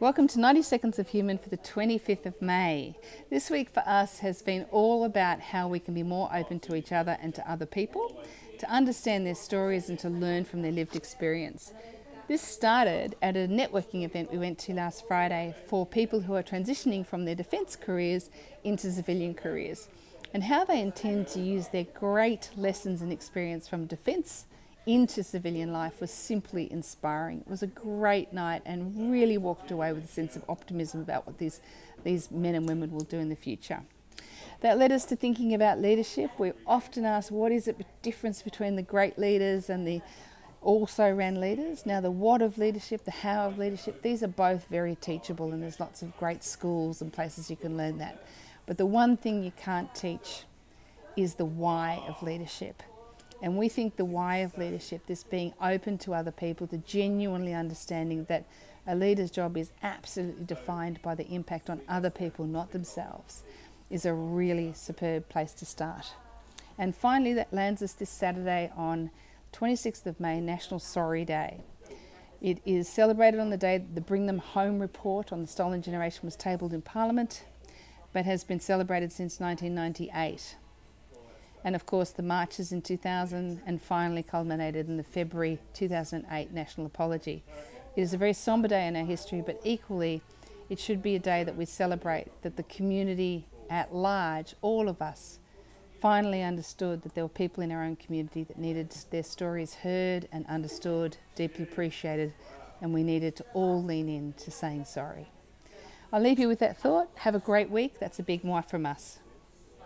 Welcome to 90 Seconds of Human for the 25th of May. This week for us has been all about how we can be more open to each other and to other people, to understand their stories and to learn from their lived experience. This started at a networking event we went to last Friday for people who are transitioning from their defence careers into civilian careers and how they intend to use their great lessons and experience from defence into civilian life was simply inspiring. It was a great night and really walked away with a sense of optimism about what these, these men and women will do in the future. That led us to thinking about leadership. We often ask what is the difference between the great leaders and the also ran leaders. Now, the what of leadership, the how of leadership, these are both very teachable, and there's lots of great schools and places you can learn that. But the one thing you can't teach is the why of leadership. And we think the why of leadership, this being open to other people, the genuinely understanding that a leader's job is absolutely defined by the impact on other people, not themselves, is a really superb place to start. And finally, that lands us this Saturday on 26th of May, National Sorry Day. It is celebrated on the day the Bring Them Home report on the stolen generation was tabled in Parliament, but has been celebrated since 1998 and of course the marches in 2000 and finally culminated in the February 2008 national apology. It is a very sombre day in our history, but equally it should be a day that we celebrate that the community at large, all of us, finally understood that there were people in our own community that needed their stories heard and understood, deeply appreciated, and we needed to all lean in to saying sorry. I'll leave you with that thought. Have a great week. That's a big mwah from us.